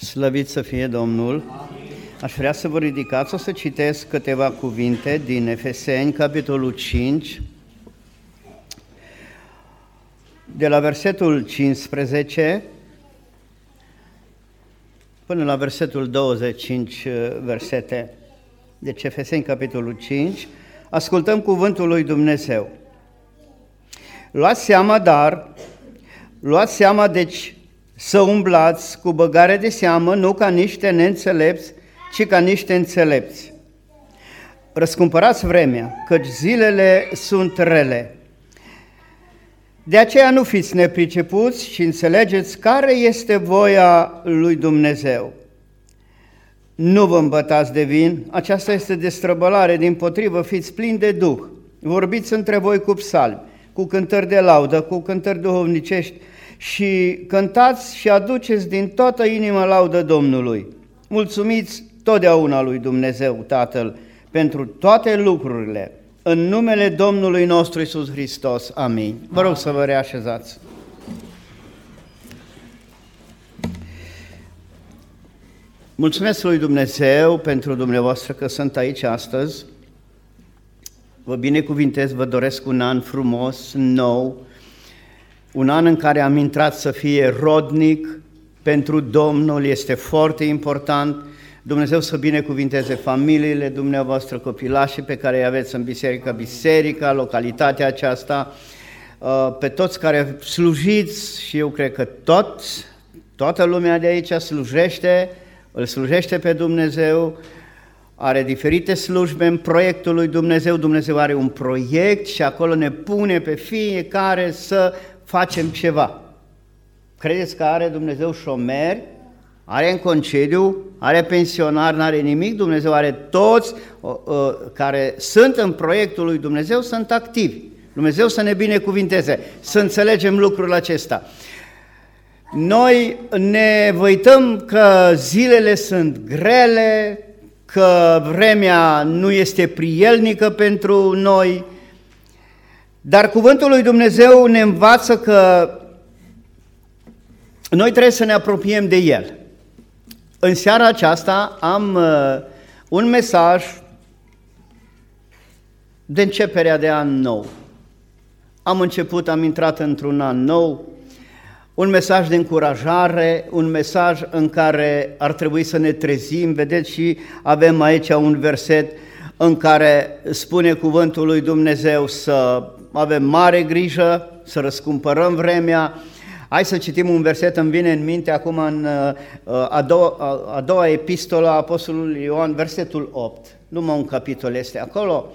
Slăvit să fie Domnul! Aș vrea să vă ridicați, o să citesc câteva cuvinte din Efeseni, capitolul 5, de la versetul 15 până la versetul 25 versete. Deci Efeseni, capitolul 5, ascultăm cuvântul lui Dumnezeu. Luați seama, dar, luați seama, deci, să umblați cu băgare de seamă, nu ca niște neînțelepți, ci ca niște înțelepți. Răscumpărați vremea, căci zilele sunt rele. De aceea nu fiți nepricepuți și înțelegeți care este voia lui Dumnezeu. Nu vă îmbătați de vin, aceasta este destrăbălare, din potrivă fiți plini de Duh. Vorbiți între voi cu psalmi, cu cântări de laudă, cu cântări duhovnicești și cântați și aduceți din toată inima laudă Domnului. Mulțumiți totdeauna lui Dumnezeu Tatăl pentru toate lucrurile, în numele Domnului nostru Isus Hristos. Amin. Vă rog să vă reașezați. Mulțumesc lui Dumnezeu pentru dumneavoastră că sunt aici astăzi. Vă binecuvintez, vă doresc un an frumos, nou, un an în care am intrat să fie rodnic pentru Domnul, este foarte important. Dumnezeu să binecuvinteze familiile dumneavoastră, copilașii pe care îi aveți în biserică, biserica, localitatea aceasta, uh, pe toți care slujiți și eu cred că toți, toată lumea de aici slujește, îl slujește pe Dumnezeu, are diferite slujbe în proiectul lui Dumnezeu, Dumnezeu are un proiect și acolo ne pune pe fiecare să facem ceva. Credeți că are Dumnezeu șomeri? Are în concediu, are pensionar, nu are nimic, Dumnezeu are toți uh, uh, care sunt în proiectul lui Dumnezeu, sunt activi. Dumnezeu să ne binecuvinteze, să înțelegem lucrul acesta. Noi ne văităm că zilele sunt grele, că vremea nu este prielnică pentru noi, dar cuvântul lui Dumnezeu ne învață că noi trebuie să ne apropiem de El. În seara aceasta am uh, un mesaj de începerea de an nou. Am început, am intrat într-un an nou, un mesaj de încurajare, un mesaj în care ar trebui să ne trezim. Vedeți și avem aici un verset în care spune cuvântul lui Dumnezeu să avem mare grijă, să răscumpărăm vremea. Hai să citim un verset, îmi vine în minte acum în uh, a doua, a doua epistolă a Apostolului Ioan, versetul 8. Numai un capitol este acolo.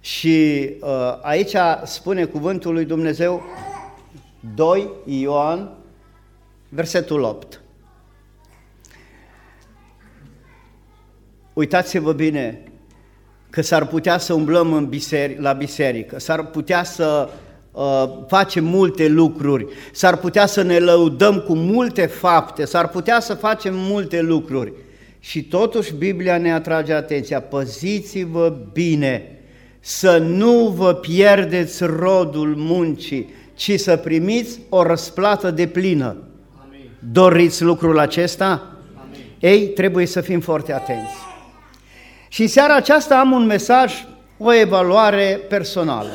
Și uh, aici spune cuvântul lui Dumnezeu 2 Ioan, versetul 8. Uitați-vă bine că s-ar putea să umblăm în biseri, la biserică, s-ar putea să uh, facem multe lucruri, s-ar putea să ne lăudăm cu multe fapte, s-ar putea să facem multe lucruri. Și totuși Biblia ne atrage atenția, păziți-vă bine, să nu vă pierdeți rodul muncii, ci să primiți o răsplată de plină. Amin. Doriți lucrul acesta? Amin. Ei, trebuie să fim foarte atenți. Și în seara aceasta am un mesaj, o evaluare personală.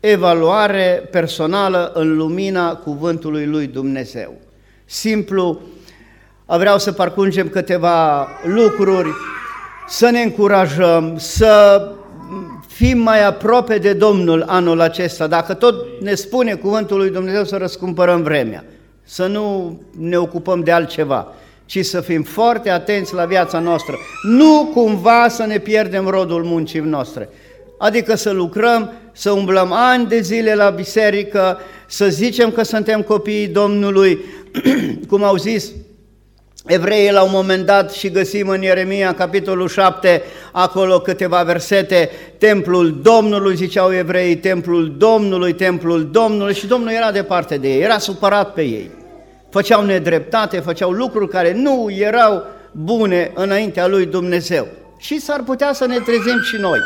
Evaluare personală în lumina cuvântului lui Dumnezeu. Simplu, vreau să parcungem câteva lucruri, să ne încurajăm, să fim mai aproape de Domnul anul acesta, dacă tot ne spune cuvântul lui Dumnezeu să răscumpărăm vremea, să nu ne ocupăm de altceva, ci să fim foarte atenți la viața noastră, nu cumva să ne pierdem rodul muncii noastre, adică să lucrăm, să umblăm ani de zile la biserică, să zicem că suntem copiii Domnului, cum au zis Evreii la un moment dat și găsim în Ieremia, capitolul 7, acolo câteva versete, templul Domnului, ziceau evreii, templul Domnului, templul Domnului și Domnul era departe de ei, era supărat pe ei. Făceau nedreptate, făceau lucruri care nu erau bune înaintea lui Dumnezeu. Și s-ar putea să ne trezim și noi.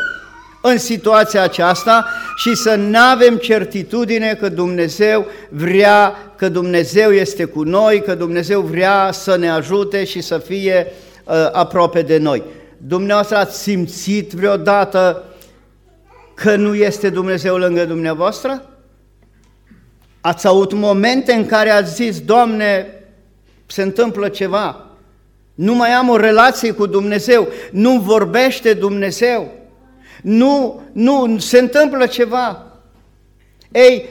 în situația aceasta și să nu avem certitudine că Dumnezeu vrea, că Dumnezeu este cu noi, că Dumnezeu vrea să ne ajute și să fie uh, aproape de noi. Dumneavoastră ați simțit vreodată că nu este Dumnezeu lângă dumneavoastră? Ați avut momente în care ați zis, Doamne, se întâmplă ceva, nu mai am o relație cu Dumnezeu, nu vorbește Dumnezeu, nu, nu, se întâmplă ceva. Ei,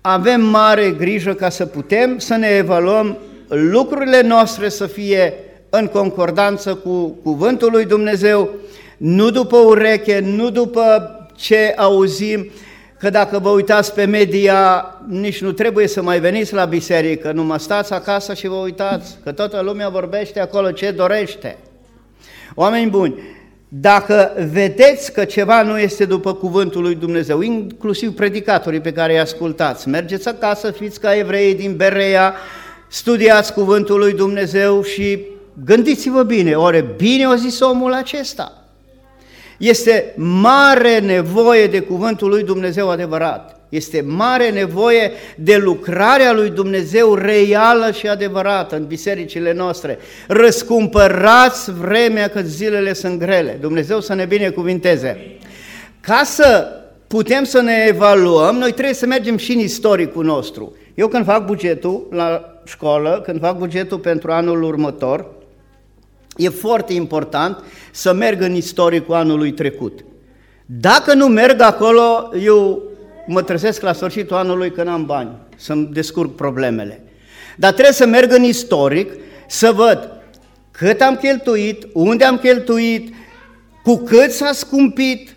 avem mare grijă ca să putem să ne evaluăm lucrurile noastre să fie în concordanță cu cuvântul lui Dumnezeu, nu după ureche, nu după ce auzim, că dacă vă uitați pe media, nici nu trebuie să mai veniți la biserică, numai stați acasă și vă uitați, că toată lumea vorbește acolo ce dorește. Oameni buni, dacă vedeți că ceva nu este după cuvântul lui Dumnezeu, inclusiv predicatorii pe care îi ascultați, mergeți acasă, fiți ca evrei din Berea, studiați cuvântul lui Dumnezeu și gândiți-vă bine, oare bine o zis omul acesta? Este mare nevoie de cuvântul lui Dumnezeu adevărat. Este mare nevoie de lucrarea lui Dumnezeu reală și adevărată în bisericile noastre. Răscumpărați vremea că zilele sunt grele. Dumnezeu să ne binecuvinteze. Ca să putem să ne evaluăm, noi trebuie să mergem și în istoricul nostru. Eu când fac bugetul la școală, când fac bugetul pentru anul următor, e foarte important să merg în istoricul anului trecut. Dacă nu merg acolo, eu mă trezesc la sfârșitul anului că n-am bani, să-mi descurc problemele. Dar trebuie să merg în istoric să văd cât am cheltuit, unde am cheltuit, cu cât s-a scumpit.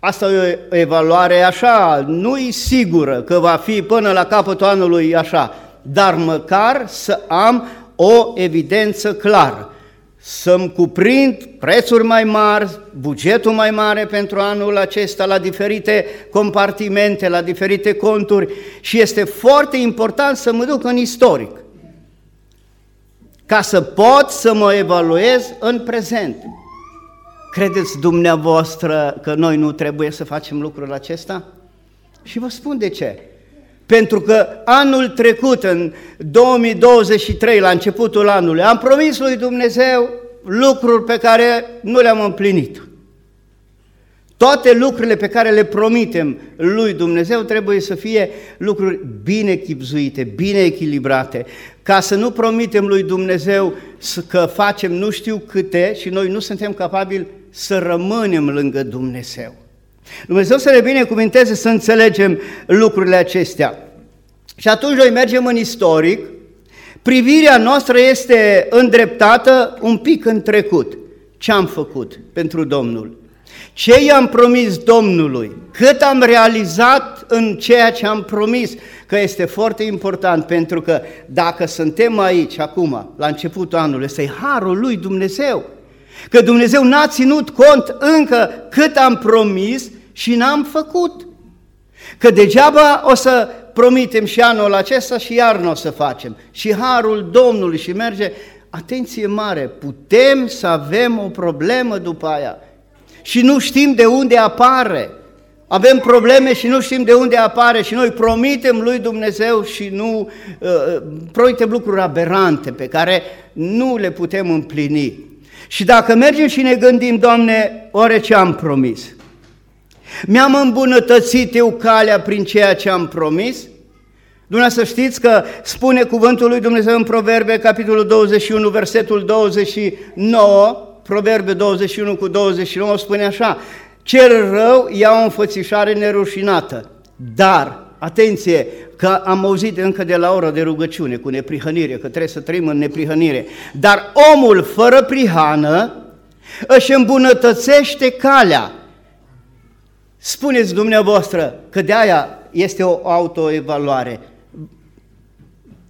Asta e o evaluare așa, nu e sigură că va fi până la capătul anului așa, dar măcar să am o evidență clară să-mi cuprind prețuri mai mari, bugetul mai mare pentru anul acesta la diferite compartimente, la diferite conturi și este foarte important să mă duc în istoric ca să pot să mă evaluez în prezent. Credeți dumneavoastră că noi nu trebuie să facem lucrul acesta? Și vă spun de ce. Pentru că anul trecut, în 2023, la începutul anului, am promis lui Dumnezeu lucruri pe care nu le-am împlinit. Toate lucrurile pe care le promitem lui Dumnezeu trebuie să fie lucruri bine chipzuite, bine echilibrate, ca să nu promitem lui Dumnezeu că facem nu știu câte și noi nu suntem capabili să rămânem lângă Dumnezeu. Dumnezeu să ne binecuvinteze să înțelegem lucrurile acestea. Și atunci noi mergem în istoric, privirea noastră este îndreptată un pic în trecut. Ce am făcut pentru Domnul? Ce i-am promis Domnului? Cât am realizat în ceea ce am promis? Că este foarte important, pentru că dacă suntem aici acum, la începutul anului, este harul lui Dumnezeu. Că Dumnezeu n-a ținut cont încă cât am promis și n-am făcut. Că degeaba o să promitem și anul acesta și iar nu o să facem. Și harul Domnului și merge, atenție mare, putem să avem o problemă după aia și nu știm de unde apare. Avem probleme și nu știm de unde apare și noi promitem lui Dumnezeu și nu uh, uh promitem lucruri aberante pe care nu le putem împlini. Și dacă mergem și ne gândim, Doamne, ore ce am promis? Mi-am îmbunătățit eu calea prin ceea ce am promis? Dumnezeu să știți că spune cuvântul lui Dumnezeu în Proverbe, capitolul 21, versetul 29, Proverbe 21 cu 29, spune așa, Cel rău ia o înfățișare nerușinată, dar, atenție, că am auzit încă de la ora de rugăciune cu neprihănire, că trebuie să trăim în neprihănire, dar omul fără prihană își îmbunătățește calea, Spuneți dumneavoastră că de aia este o autoevaluare.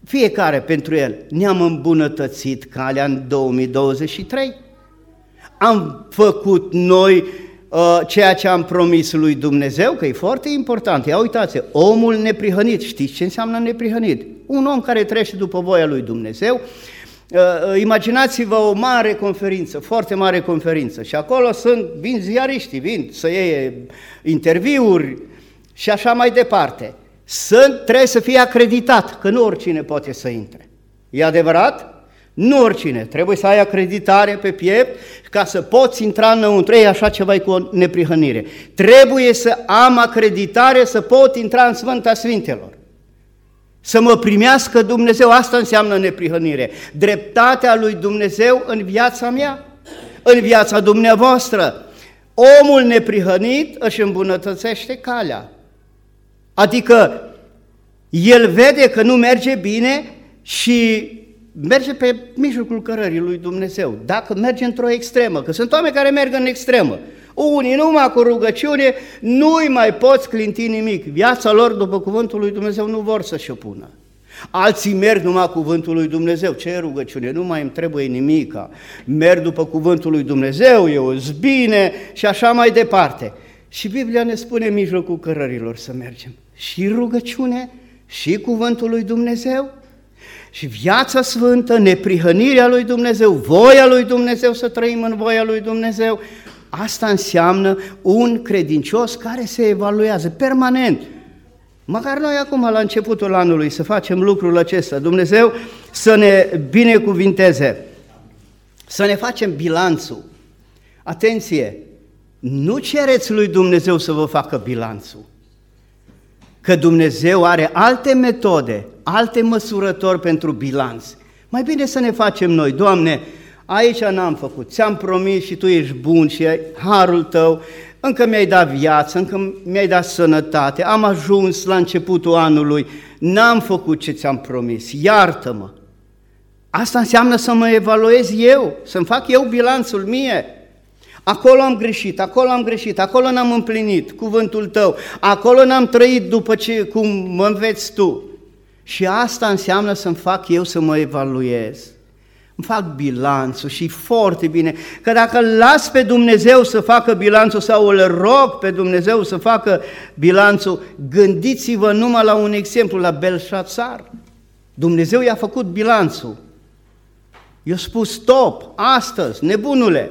Fiecare pentru el. Ne-am îmbunătățit calea în 2023. Am făcut noi uh, ceea ce am promis lui Dumnezeu, că e foarte important. Ia uitați, omul neprihănit, știți ce înseamnă neprihănit? Un om care trece după voia lui Dumnezeu, Uh, imaginați-vă o mare conferință, foarte mare conferință și acolo sunt, vin ziariștii, vin să iei interviuri și așa mai departe. Sunt, trebuie să fie acreditat, că nu oricine poate să intre. E adevărat? Nu oricine, trebuie să ai acreditare pe piept ca să poți intra înăuntru. Ei, așa ceva e cu o neprihănire. Trebuie să am acreditare să pot intra în Sfânta Sfintelor. Să mă primească Dumnezeu, asta înseamnă neprihănire. Dreptatea lui Dumnezeu în viața mea, în viața dumneavoastră. Omul neprihănit își îmbunătățește calea. Adică el vede că nu merge bine și merge pe mijlocul cărării lui Dumnezeu. Dacă merge într-o extremă, că sunt oameni care merg în extremă, unii numai cu rugăciune nu-i mai poți clinti nimic. Viața lor, după cuvântul lui Dumnezeu, nu vor să-și pună. Alții merg numai cuvântul lui Dumnezeu. Ce e rugăciune? Nu mai îmi trebuie nimica. Merg după cuvântul lui Dumnezeu, eu îți bine și așa mai departe. Și Biblia ne spune în mijlocul cărărilor să mergem. Și rugăciune, și cuvântul lui Dumnezeu, și viața sfântă, neprihănirea lui Dumnezeu, voia lui Dumnezeu, să trăim în voia lui Dumnezeu, asta înseamnă un credincios care se evaluează permanent. Măcar noi acum, la începutul anului, să facem lucrul acesta, Dumnezeu să ne binecuvinteze, să ne facem bilanțul. Atenție, nu cereți lui Dumnezeu să vă facă bilanțul, că Dumnezeu are alte metode, alte măsurători pentru bilanț. Mai bine să ne facem noi, Doamne, aici n-am făcut, ți-am promis și Tu ești bun și harul Tău, încă mi-ai dat viață, încă mi-ai dat sănătate, am ajuns la începutul anului, n-am făcut ce ți-am promis, iartă-mă. Asta înseamnă să mă evaluez eu, să-mi fac eu bilanțul mie. Acolo am greșit, acolo am greșit, acolo n-am împlinit cuvântul tău, acolo n-am trăit după ce, cum mă înveți tu. Și asta înseamnă să-mi fac eu să mă evaluez. Îmi fac bilanțul și foarte bine, că dacă îl las pe Dumnezeu să facă bilanțul sau îl rog pe Dumnezeu să facă bilanțul, gândiți-vă numai la un exemplu, la Belșațar. Dumnezeu i-a făcut bilanțul. I-a spus stop, astăzi, nebunule,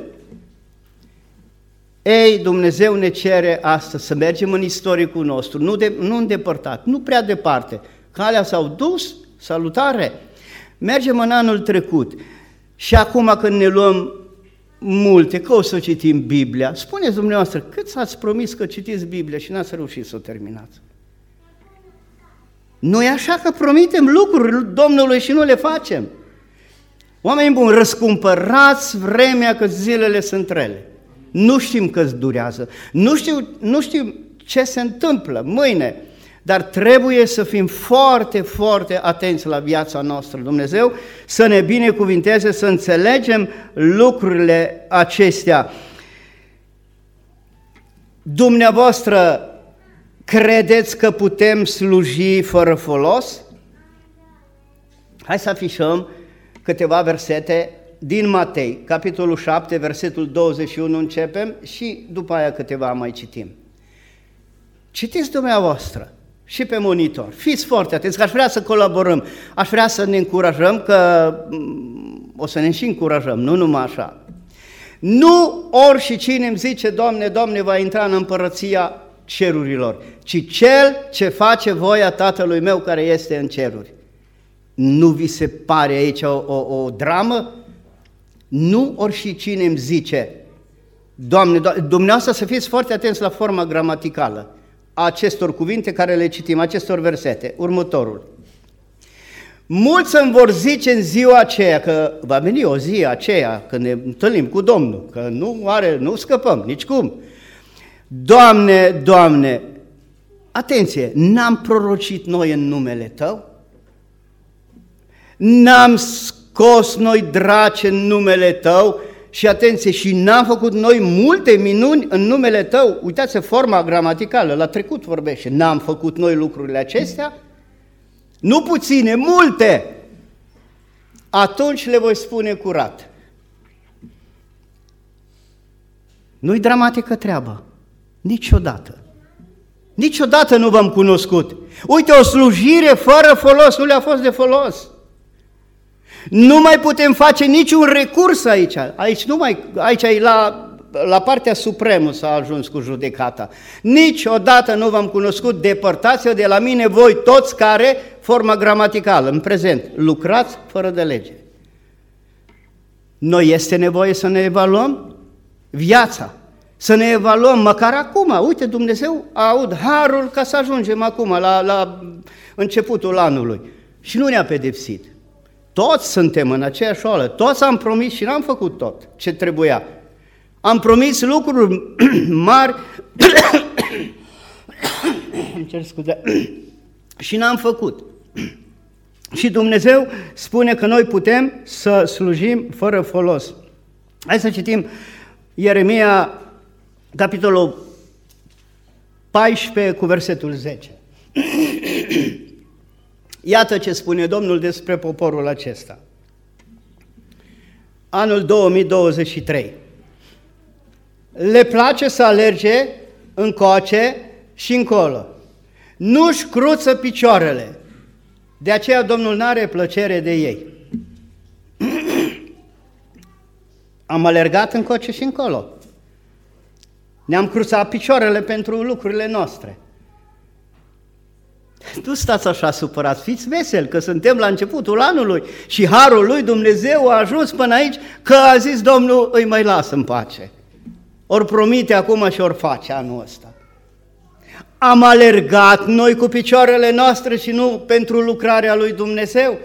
ei, Dumnezeu ne cere astăzi să mergem în istoricul nostru, nu, de, nu îndepărtat, nu prea departe. Calea s-au dus, salutare. Mergem în anul trecut și acum când ne luăm multe, că o să citim Biblia, spuneți dumneavoastră, cât ați promis că citiți Biblia și n-ați reușit să o terminați? Nu e așa că promitem lucruri Domnului și nu le facem. Oameni buni, răscumpărați vremea că zilele sunt rele. Nu știm cât durează, nu știu, nu știu ce se întâmplă mâine, dar trebuie să fim foarte, foarte atenți la viața noastră, Dumnezeu, să ne binecuvinteze, să înțelegem lucrurile acestea. Dumneavoastră credeți că putem sluji fără folos? Hai să afișăm câteva versete din Matei, capitolul 7, versetul 21 începem și după aia câteva mai citim. Citiți dumneavoastră și pe monitor. Fiți foarte atenți, că aș vrea să colaborăm, aș vrea să ne încurajăm, că mm, o să ne și încurajăm, nu numai așa. Nu ori și cine îmi zice, Doamne, Doamne, va intra în împărăția cerurilor, ci cel ce face voia Tatălui meu care este în ceruri. Nu vi se pare aici o, o, o dramă? Nu ori și cine îmi zice, Doamne, Doamne, dumneavoastră să fiți foarte atenți la forma gramaticală a acestor cuvinte care le citim, acestor versete. Următorul. Mulți îmi vor zice în ziua aceea că va veni o zi aceea când ne întâlnim cu Domnul, că nu are, nu scăpăm, nici cum. Doamne, Doamne, atenție, n-am prorocit noi în numele Tău? N-am scos noi drace în numele Tău și atenție, și n-am făcut noi multe minuni în numele Tău. Uitați forma gramaticală, la trecut vorbește, n-am făcut noi lucrurile acestea? Nu puține, multe! Atunci le voi spune curat. Nu-i dramatică treaba, niciodată. Niciodată nu v-am cunoscut. Uite, o slujire fără folos nu le-a fost de folos. Nu mai putem face niciun recurs aici. Aici, nu mai, aici e la, la partea supremă s-a ajuns cu judecata. Niciodată nu v-am cunoscut, depărtați-vă de la mine voi toți care, forma gramaticală, în prezent, lucrați fără de lege. Noi este nevoie să ne evaluăm viața, să ne evaluăm măcar acum. Uite, Dumnezeu aud harul ca să ajungem acum, la, la începutul anului. Și nu ne-a pedepsit. Toți suntem în aceeași oală, toți am promis și n-am făcut tot ce trebuia. Am promis lucruri mari, îmi cer scuze, și n-am făcut. Și Dumnezeu spune că noi putem să slujim fără folos. Hai să citim Ieremia, capitolul 14, cu versetul 10. Iată ce spune Domnul despre poporul acesta. Anul 2023. Le place să alerge încoace și încolo. Nu-și cruță picioarele. De aceea Domnul nu are plăcere de ei. Am alergat încoace și încolo. Ne-am cruțat picioarele pentru lucrurile noastre. Nu stați așa supărați, fiți veseli că suntem la începutul anului și harul lui Dumnezeu a ajuns până aici că a zis Domnul îi mai lasă în pace. Ori promite acum și ori face anul ăsta. Am alergat noi cu picioarele noastre și nu pentru lucrarea lui Dumnezeu?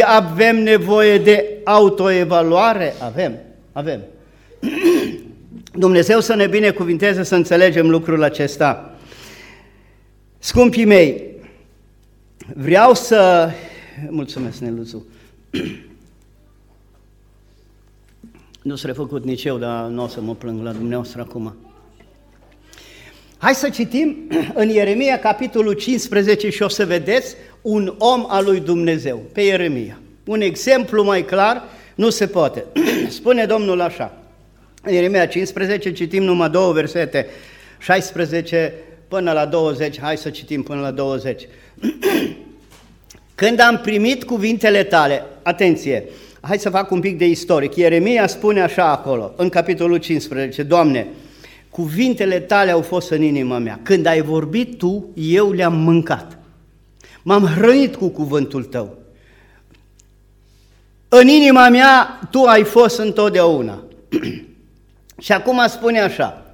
Avem nevoie de autoevaluare? Avem, avem. Dumnezeu să ne binecuvinteze să înțelegem lucrul acesta. Scumpii mei, Vreau să... Mulțumesc, Neluțu. Nu s-a refăcut nici eu, dar nu o să mă plâng la dumneavoastră acum. Hai să citim în Ieremia, capitolul 15 și o să vedeți un om al lui Dumnezeu, pe Ieremia. Un exemplu mai clar nu se poate. Spune Domnul așa, în Ieremia 15 citim numai două versete, 16 până la 20, hai să citim până la 20. Când am primit cuvintele tale, atenție, hai să fac un pic de istoric, Ieremia spune așa acolo, în capitolul 15, Doamne, cuvintele tale au fost în inima mea, când ai vorbit tu, eu le-am mâncat, m-am hrănit cu cuvântul tău, în inima mea tu ai fost întotdeauna. Și acum spune așa,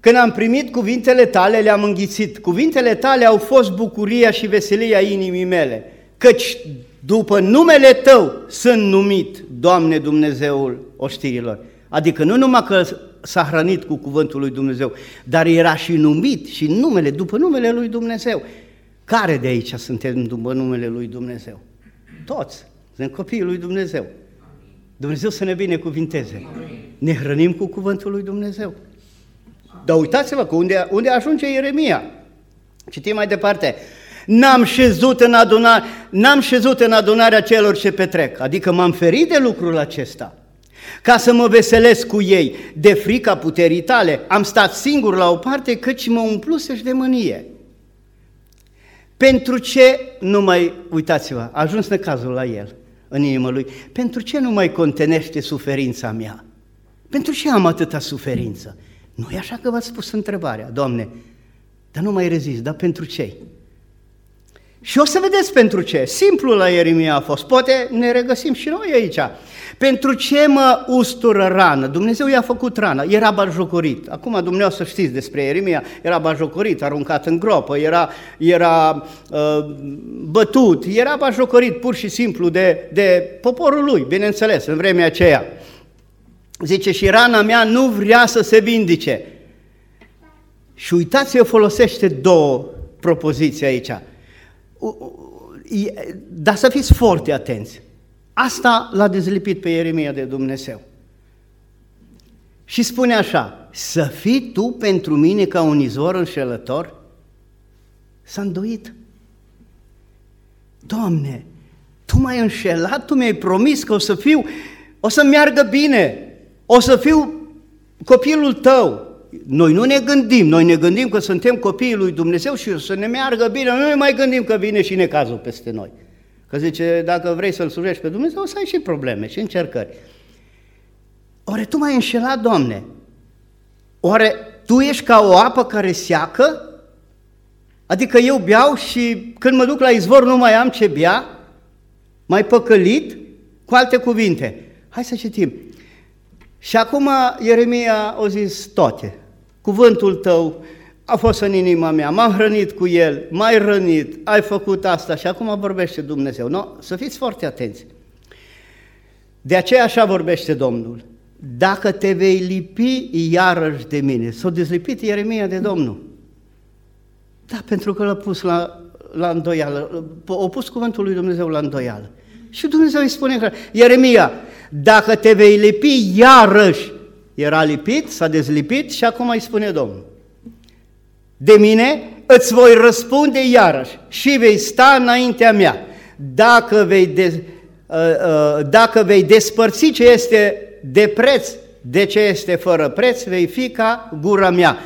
când am primit cuvintele tale, le-am înghițit. Cuvintele tale au fost bucuria și veselia inimii mele, căci după numele tău sunt numit, Doamne Dumnezeul oștirilor. Adică nu numai că s-a hrănit cu cuvântul lui Dumnezeu, dar era și numit și numele, după numele lui Dumnezeu. Care de aici suntem după numele lui Dumnezeu? Toți. Sunt copiii lui Dumnezeu. Dumnezeu să ne binecuvinteze. Ne hrănim cu cuvântul lui Dumnezeu. Dar uitați-vă că unde, unde ajunge Ieremia. Citim mai departe. N-am șezut, în adunare, n-am șezut în adunarea celor ce petrec, adică m-am ferit de lucrul acesta, ca să mă veselesc cu ei, de frica puterii tale, am stat singur la o parte, căci mă umplusești de mânie. Pentru ce nu mai, uitați-vă, a ajuns cazul la el, în inima lui, pentru ce nu mai contenește suferința mea? Pentru ce am atâta suferință? Nu e așa că v-ați spus întrebarea, Doamne, dar nu mai rezist, dar pentru ce? Și o să vedeți pentru ce. Simplu la Ieremia a fost. Poate ne regăsim și noi aici. Pentru ce mă ustură rană? Dumnezeu i-a făcut rană. Era bajocorit. Acum dumneavoastră știți despre Ieremia. Era bajocorit, aruncat în gropă, era, era uh, bătut, era bajocorit pur și simplu de, de poporul lui, bineînțeles, în vremea aceea. Zice, și rana mea nu vrea să se vindice. Și uitați-vă, folosește două propoziții aici. Dar să fiți foarte atenți. Asta l-a dezlipit pe Ieremia de Dumnezeu. Și spune așa, să fii tu pentru mine ca un izvor înșelător? S-a îndoit. Doamne, Tu m-ai înșelat, Tu mi-ai promis că o să fiu, o să meargă bine, o să fiu copilul tău. Noi nu ne gândim, noi ne gândim că suntem copiii lui Dumnezeu și o să ne meargă bine, nu ne mai gândim că vine și necazul peste noi. Că zice, dacă vrei să-L slujești pe Dumnezeu, o să ai și probleme și încercări. Oare tu m-ai înșelat, Doamne? Oare tu ești ca o apă care seacă? Adică eu beau și când mă duc la izvor nu mai am ce bea? Mai păcălit? Cu alte cuvinte, hai să citim. Și acum Ieremia a zis toate. Cuvântul tău a fost în inima mea, m-am hrănit cu el, m-ai rănit, ai făcut asta și acum vorbește Dumnezeu. No, să fiți foarte atenți. De aceea așa vorbește Domnul. Dacă te vei lipi iarăși de mine, s-a dezlipit Ieremia de Domnul. Da, pentru că l-a pus la, la îndoială, a pus cuvântul lui Dumnezeu la îndoială. Și Dumnezeu îi spune că, Ieremia, dacă te vei lipi iarăși, era lipit, s-a dezlipit și acum îi spune Domnul. De mine îți voi răspunde iarăși și vei sta înaintea mea. Dacă vei, de, uh, uh, dacă vei despărți ce este de preț de ce este fără preț, vei fi ca gura mea.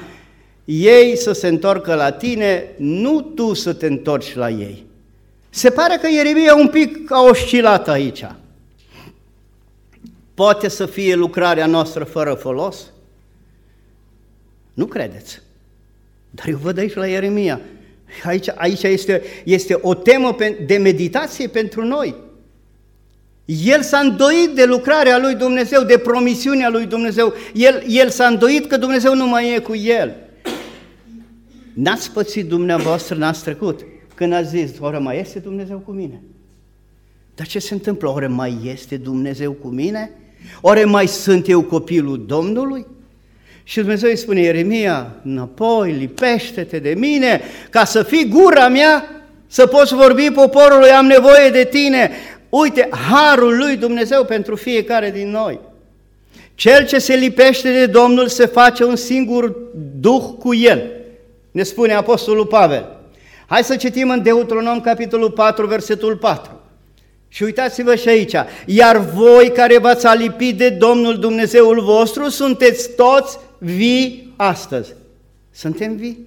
Ei să se întorcă la tine, nu tu să te întorci la ei. Se pare că Ieremia un pic a oscilat aici. Poate să fie lucrarea noastră fără folos? Nu credeți. Dar eu văd aici la Ieremia. Aici, aici este, este o temă de meditație pentru noi. El s-a îndoit de lucrarea lui Dumnezeu, de promisiunea lui Dumnezeu. El, el s-a îndoit că Dumnezeu nu mai e cu el. N-ați pățit dumneavoastră, n-ați trecut, când ați zis, oare mai este Dumnezeu cu mine? Dar ce se întâmplă? Oare mai este Dumnezeu cu mine? Oare mai sunt eu copilul Domnului? Și Dumnezeu îi spune, Ieremia, înapoi, lipește-te de mine, ca să fii gura mea, să poți vorbi poporului, am nevoie de tine. Uite, harul lui Dumnezeu pentru fiecare din noi. Cel ce se lipește de Domnul se face un singur duh cu el, ne spune Apostolul Pavel. Hai să citim în Deuteronom, capitolul 4, versetul 4. Și uitați-vă și aici, iar voi care v-ați alipit de Domnul Dumnezeul vostru, sunteți toți vii astăzi. Suntem vii?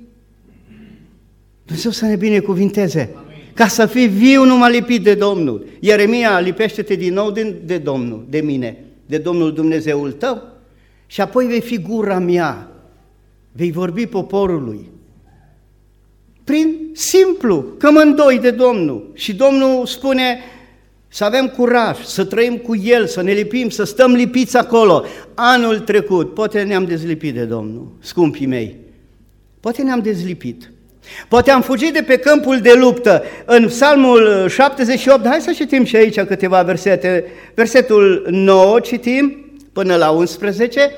Dumnezeu să ne binecuvinteze. Ca să fii viu numai lipit de Domnul. Ieremia, lipește-te din nou de, de Domnul, de mine, de Domnul Dumnezeul tău și apoi vei fi gura mea, vei vorbi poporului. Prin simplu, că mă îndoi de Domnul. Și Domnul spune, să avem curaj, să trăim cu El, să ne lipim, să stăm lipiți acolo. Anul trecut, poate ne-am dezlipit de Domnul, scumpii mei, poate ne-am dezlipit. Poate am fugit de pe câmpul de luptă. În psalmul 78, hai să citim și aici câteva versete. Versetul 9 citim până la 11.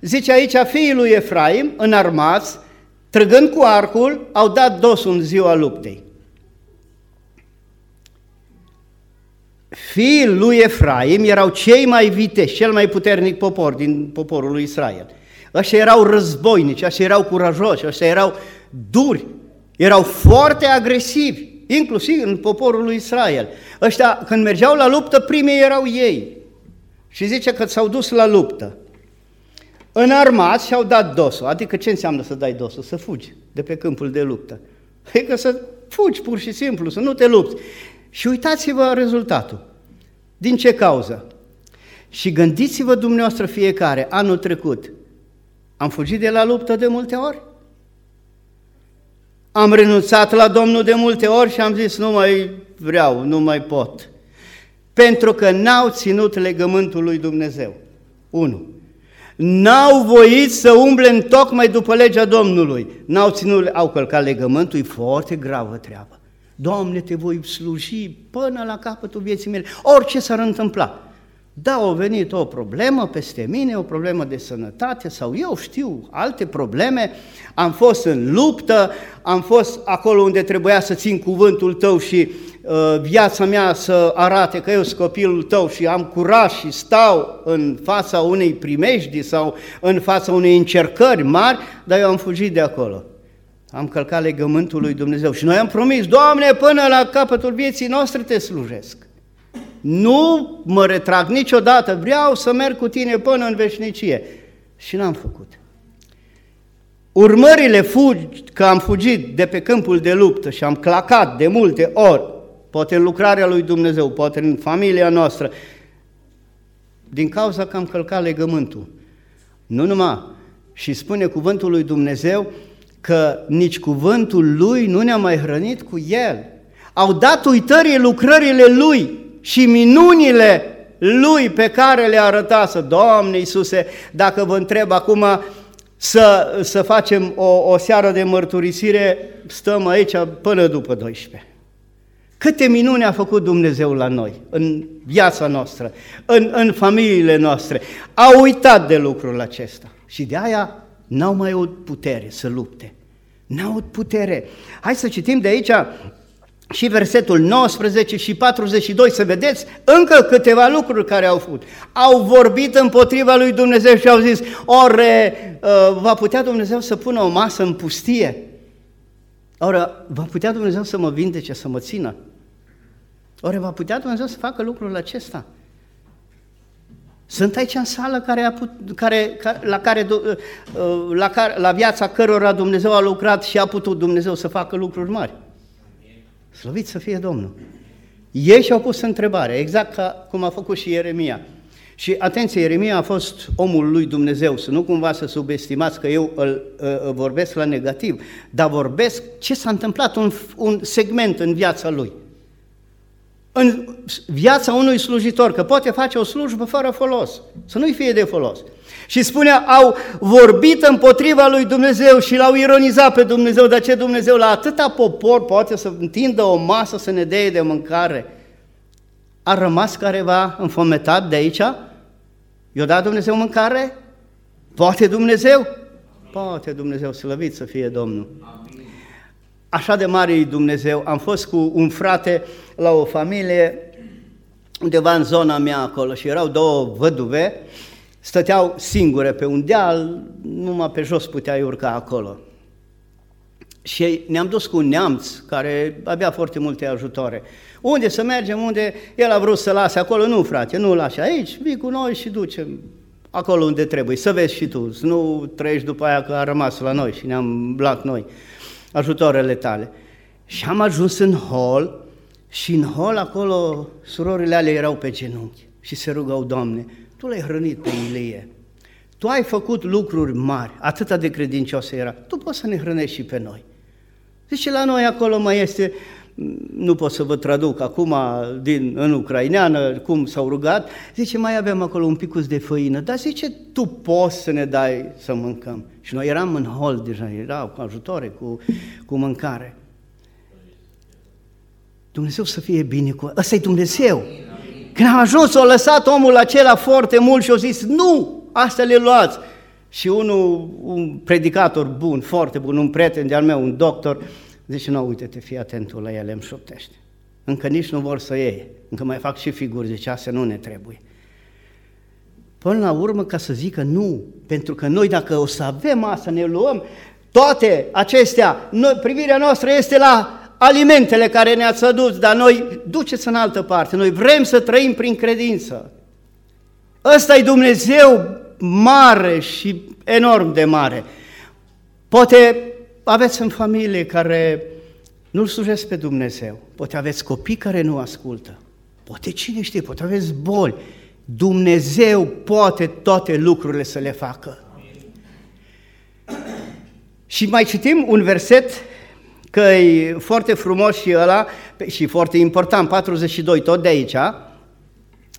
Zice aici, fiii lui Efraim, înarmați, trăgând cu arcul, au dat dosul în ziua luptei. Fiii lui Efraim erau cei mai viteși, cel mai puternic popor din poporul lui Israel. Ăștia erau războinici, ăștia erau curajoși, ăștia erau duri, erau foarte agresivi, inclusiv în poporul lui Israel. Ăștia, când mergeau la luptă, primii erau ei. Și zice că s-au dus la luptă. În armați și-au dat dosul. Adică ce înseamnă să dai dosul? Să fugi de pe câmpul de luptă. Adică să fugi pur și simplu, să nu te lupți. Și uitați-vă rezultatul. Din ce cauză? Și gândiți-vă dumneavoastră fiecare, anul trecut, am fugit de la luptă de multe ori? Am renunțat la Domnul de multe ori și am zis, nu mai vreau, nu mai pot. Pentru că n-au ținut legământul lui Dumnezeu. 1. N-au voit să umble în tocmai după legea Domnului. N-au ținut, au călcat legământul, e foarte gravă treabă. Doamne, te voi sluji până la capătul vieții mele, orice s-ar întâmpla. Da, a venit o problemă peste mine, o problemă de sănătate sau eu știu alte probleme, am fost în luptă, am fost acolo unde trebuia să țin cuvântul tău și uh, viața mea să arate că eu sunt copilul tău și am curaj și stau în fața unei primejdi sau în fața unei încercări mari, dar eu am fugit de acolo am călcat legământul lui Dumnezeu și noi am promis, Doamne, până la capătul vieții noastre te slujesc. Nu mă retrag niciodată, vreau să merg cu tine până în veșnicie. Și n-am făcut. Urmările fugi, că am fugit de pe câmpul de luptă și am clacat de multe ori poate în lucrarea lui Dumnezeu, poate în familia noastră, din cauza că am călcat legământul. Nu numai. Și spune cuvântul lui Dumnezeu că nici cuvântul lui nu ne-a mai hrănit cu el. Au dat uitării lucrările lui și minunile lui pe care le arătase. Doamne Iisuse, dacă vă întreb acum să, să facem o, o seară de mărturisire, stăm aici până după 12. Câte minuni a făcut Dumnezeu la noi, în viața noastră, în, în familiile noastre. Au uitat de lucrul acesta și de aia n-au mai avut putere să lupte. N-au avut putere. Hai să citim de aici și versetul 19 și 42, să vedeți încă câteva lucruri care au făcut. Au vorbit împotriva lui Dumnezeu și au zis, ore, uh, va putea Dumnezeu să pună o masă în pustie? Ori va putea Dumnezeu să mă vindece, să mă țină? Ori va putea Dumnezeu să facă lucrul acesta? Sunt aici în sală care a put, care, la, care, uh, la, care, la viața cărora Dumnezeu a lucrat și a putut Dumnezeu să facă lucruri mari. Slăvit să fie Domnul! Ei și-au pus întrebare, exact ca cum a făcut și Ieremia. Și atenție, Ieremia a fost omul lui Dumnezeu, să nu cumva să subestimați că eu îl, îl vorbesc la negativ, dar vorbesc ce s-a întâmplat, un, un segment în viața lui. În viața unui slujitor, că poate face o slujbă fără folos, să nu-i fie de folos. Și spunea, au vorbit împotriva lui Dumnezeu și l-au ironizat pe Dumnezeu, de ce Dumnezeu la atâta popor poate să întindă o masă să ne dea de mâncare. A rămas careva înfometat de aici? I-a dat Dumnezeu mâncare? Poate Dumnezeu? Poate Dumnezeu, slăvit să fie Domnul. Așa de mare e Dumnezeu. Am fost cu un frate la o familie undeva în zona mea acolo și erau două văduve stăteau singure pe un deal, numai pe jos puteai urca acolo. Și ne-am dus cu un neamț care avea foarte multe ajutoare. Unde să mergem, unde el a vrut să lase acolo, nu frate, nu lași aici, vii cu noi și ducem acolo unde trebuie, să vezi și tu, să nu trăiești după aia că a rămas la noi și ne-am blat noi ajutoarele tale. Și am ajuns în hol și în hol acolo surorile alea erau pe genunchi și se rugau, Doamne, tu l-ai hrănit pe Ilie. Tu ai făcut lucruri mari, atâta de credincios era. Tu poți să ne hrănești și pe noi. Zice, la noi acolo mai este, nu pot să vă traduc acum din, în ucraineană cum s-au rugat, zice, mai avem acolo un picus de făină, dar zice, tu poți să ne dai să mâncăm. Și noi eram în hol deja, erau cu ajutoare, cu, cu mâncare. Dumnezeu să fie bine cu... Ăsta e Dumnezeu! Când am ajuns, o lăsat omul acela foarte mult și a zis, nu, asta le luați. Și unul, un predicator bun, foarte bun, un prieten de-al meu, un doctor, zice, nu, uite-te, fii atentul la ele, îmi șoptește. Încă nici nu vor să iei, încă mai fac și figuri, zice, astea nu ne trebuie. Până la urmă, ca să zică nu, pentru că noi dacă o să avem asta, ne luăm toate acestea, noi, privirea noastră este la alimentele care ne-ați adus, dar noi duceți în altă parte, noi vrem să trăim prin credință. Ăsta e Dumnezeu mare și enorm de mare. Poate aveți în familie care nu-L slujesc pe Dumnezeu, poate aveți copii care nu ascultă, poate cine știe, poate aveți boli. Dumnezeu poate toate lucrurile să le facă. Și mai citim un verset că e foarte frumos și ăla și foarte important, 42, tot de aici.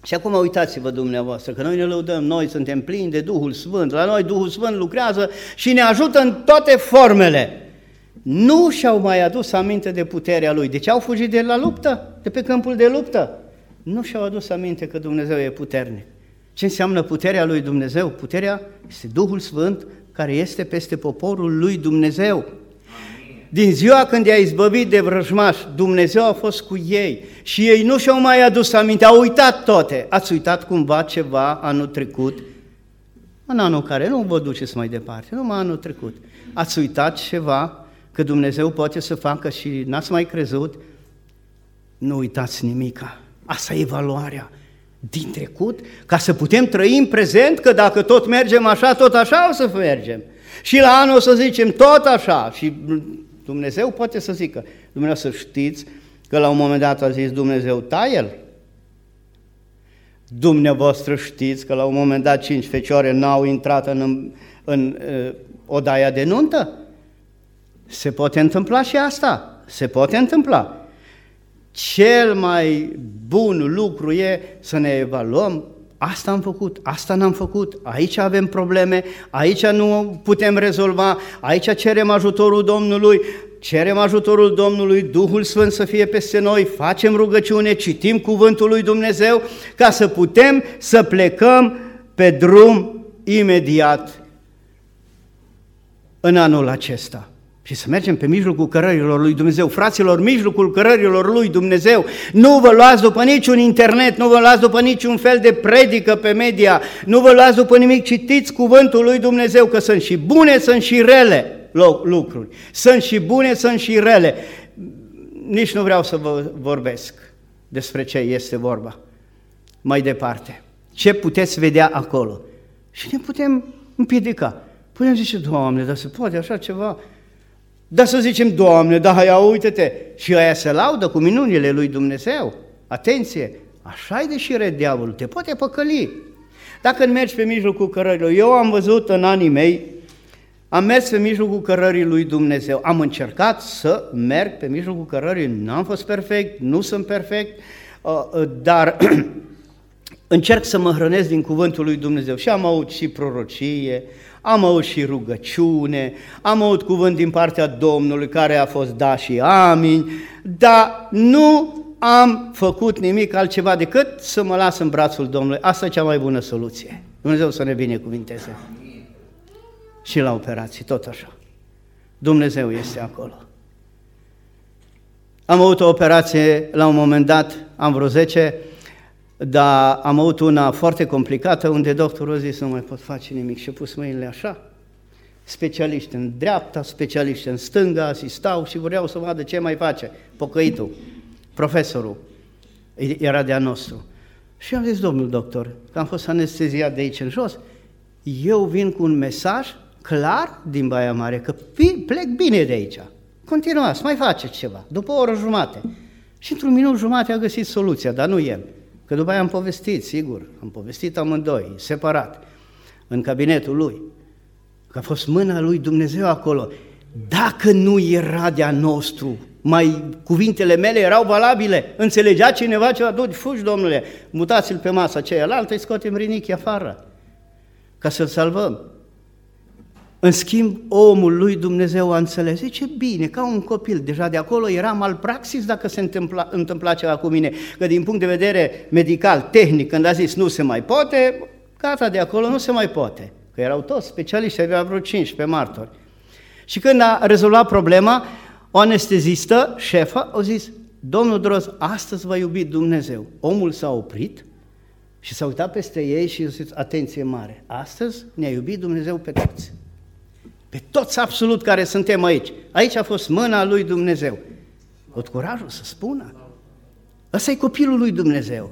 Și acum uitați-vă dumneavoastră că noi ne lăudăm, noi suntem plini de Duhul Sfânt, la noi Duhul Sfânt lucrează și ne ajută în toate formele. Nu și-au mai adus aminte de puterea Lui. Deci au fugit de la luptă, de pe câmpul de luptă. Nu și-au adus aminte că Dumnezeu e puternic. Ce înseamnă puterea lui Dumnezeu? Puterea este Duhul Sfânt care este peste poporul lui Dumnezeu. Din ziua când i-a izbăvit de vrăjmaș, Dumnezeu a fost cu ei și ei nu și-au mai adus aminte, au uitat toate. Ați uitat cumva ceva anul trecut? În anul care nu vă duceți mai departe, numai anul trecut. Ați uitat ceva că Dumnezeu poate să facă și n-ați mai crezut? Nu uitați nimica. Asta e valoarea din trecut, ca să putem trăi în prezent, că dacă tot mergem așa, tot așa o să mergem. Și la anul o să zicem tot așa și Dumnezeu poate să zică, Dumnezeu să știți că la un moment dat a zis Dumnezeu, tai el. Dumneavoastră știți că la un moment dat cinci fecioare n-au intrat în, în, în uh, odaia de nuntă? Se poate întâmpla și asta, se poate întâmpla. Cel mai bun lucru e să ne evaluăm Asta am făcut, asta n-am făcut, aici avem probleme, aici nu putem rezolva, aici cerem ajutorul Domnului, cerem ajutorul Domnului, Duhul Sfânt să fie peste noi, facem rugăciune, citim cuvântul lui Dumnezeu ca să putem să plecăm pe drum imediat în anul acesta și să mergem pe mijlocul cărărilor lui Dumnezeu. Fraților, mijlocul cărărilor lui Dumnezeu, nu vă luați după niciun internet, nu vă luați după niciun fel de predică pe media, nu vă luați după nimic, citiți cuvântul lui Dumnezeu, că sunt și bune, sunt și rele lucruri. Sunt și bune, sunt și rele. Nici nu vreau să vă vorbesc despre ce este vorba. Mai departe, ce puteți vedea acolo? Și ne putem împiedica. Putem zice, Doamne, dar se poate așa ceva? Dar să zicem, Doamne, da, ia uite-te, și aia se laudă cu minunile lui Dumnezeu. Atenție, așa e deși red diavolul, te poate păcăli. Dacă mergi pe mijlocul cărărilor, eu am văzut în anii mei, am mers pe mijlocul cărării lui Dumnezeu, am încercat să merg pe mijlocul cărării, nu am fost perfect, nu sunt perfect, uh, uh, dar încerc să mă hrănesc din cuvântul lui Dumnezeu și am auzit și prorocie, am auzit și rugăciune, am auzit cuvânt din partea Domnului care a fost da și amin, dar nu am făcut nimic altceva decât să mă las în brațul Domnului. Asta e cea mai bună soluție. Dumnezeu să ne binecuvinteze. Și la operații, tot așa. Dumnezeu este acolo. Am avut o operație la un moment dat, am vreo 10, dar am avut una foarte complicată unde doctorul a zis nu mai pot face nimic și a pus mâinile așa. Specialiști în dreapta, specialiști în stânga, asistau și vreau să vadă ce mai face pocăitul, profesorul, era de-a nostru. Și am zis, domnul doctor, că am fost anesteziat de aici în jos, eu vin cu un mesaj clar din Baia Mare, că plec bine de aici. Continuați, mai faceți ceva, după o oră jumate. Și într-un minut jumate a găsit soluția, dar nu el. Că după aia am povestit, sigur, am povestit amândoi, separat, în cabinetul lui, că a fost mâna lui Dumnezeu acolo. Dacă nu era de-a nostru, mai cuvintele mele erau valabile, înțelegea cineva ceva, du fugi, domnule, mutați-l pe masa cealaltă, îi scoatem rinichi afară, ca să-l salvăm. În schimb, omul lui Dumnezeu a înțeles, ce bine, ca un copil, deja de acolo era malpraxis dacă se întâmpla, întâmpla ceva cu mine, că din punct de vedere medical, tehnic, când a zis nu se mai poate, gata, de acolo nu se mai poate, că erau toți specialiști, avea vreo 15 martori. Și când a rezolvat problema, o anestezistă, șefa, a zis, domnul Droz, astăzi va iubi Dumnezeu. Omul s-a oprit și s-a uitat peste ei și a zis, atenție mare, astăzi ne-a iubit Dumnezeu pe toți. Pe toți absolut care suntem aici. Aici a fost mâna lui Dumnezeu. Tot curajul să spună. Ăsta e copilul lui Dumnezeu.